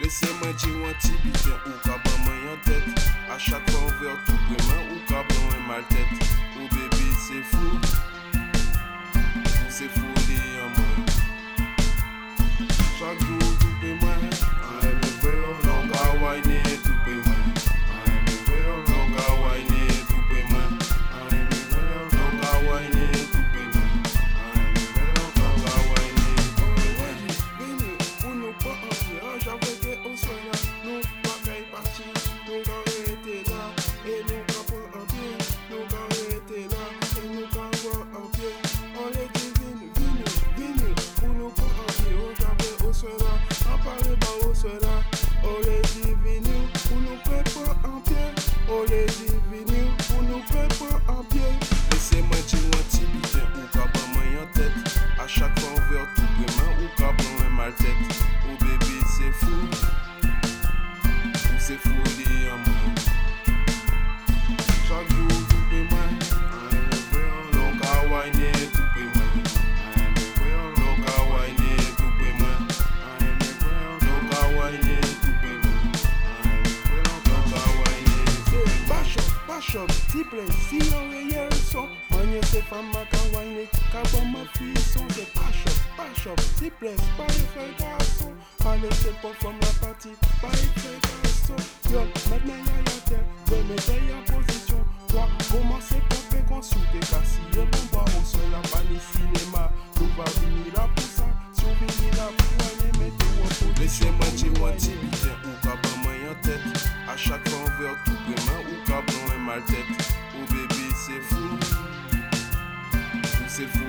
Laissez-moi dire un petit bitin ou cabre moi en tête. A chaque fois on ouvert tout demain ou cabre moi mal tête. shop Ti plezi yon reye yon Manye se fama ka wane Ka bon ma fi son Se pash up, pash up Ti plez pari fe gaso Pale se po fom la pati Pari fe gaso Yo, met me yaya te Yo me te tête. Oh bébé, c'est fou. C'est fou.